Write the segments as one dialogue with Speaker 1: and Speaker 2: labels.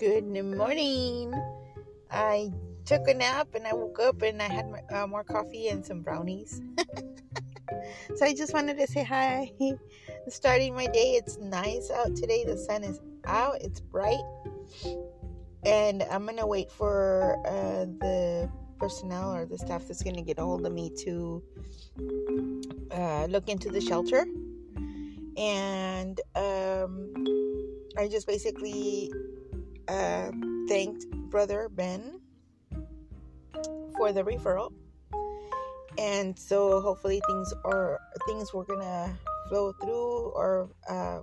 Speaker 1: morning, morning. I took a nap and I woke up and I had my, uh, more coffee and some brownies. so I just wanted to say hi. Starting my day, it's nice out today. The sun is out, it's bright. And I'm going to wait for uh, the personnel or the staff that's going to get a hold of me to uh, look into the shelter. And um, I just basically uh, thanked Brother Ben for the referral. And so hopefully things are things we're gonna flow through or uh,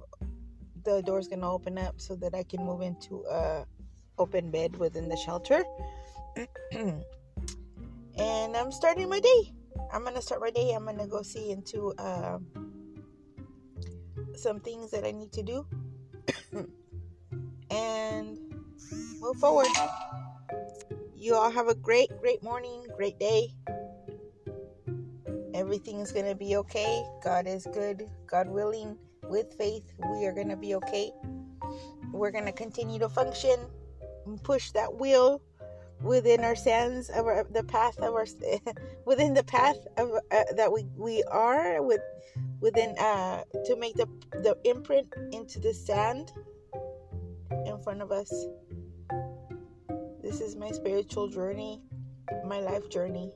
Speaker 1: the door's gonna open up so that I can move into a open bed within the shelter. and I'm starting my day. I'm gonna start my day. I'm gonna go see into uh, some things that I need to do move forward. You all have a great, great morning, great day. Everything is going to be okay. God is good. God willing, with faith, we are going to be okay. We're going to continue to function and push that wheel within our sands of our, the path of our within the path of uh, that we we are with within uh to make the the imprint into the sand in front of us this is my spiritual journey, my life journey.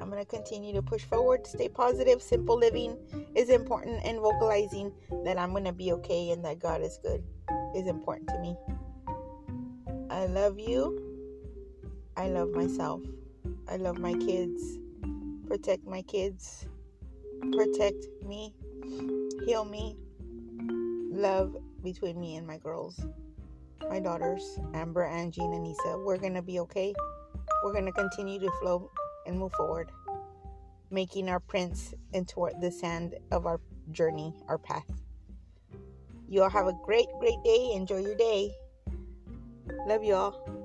Speaker 1: I'm going to continue to push forward, stay positive. Simple living is important, and vocalizing that I'm going to be okay and that God is good is important to me. I love you. I love myself. I love my kids. Protect my kids. Protect me. Heal me. Love between me and my girls my daughters, Amber, Angie, and Anissa. We're going to be okay. We're going to continue to flow and move forward, making our prints into the sand of our journey, our path. You all have a great, great day. Enjoy your day. Love you all.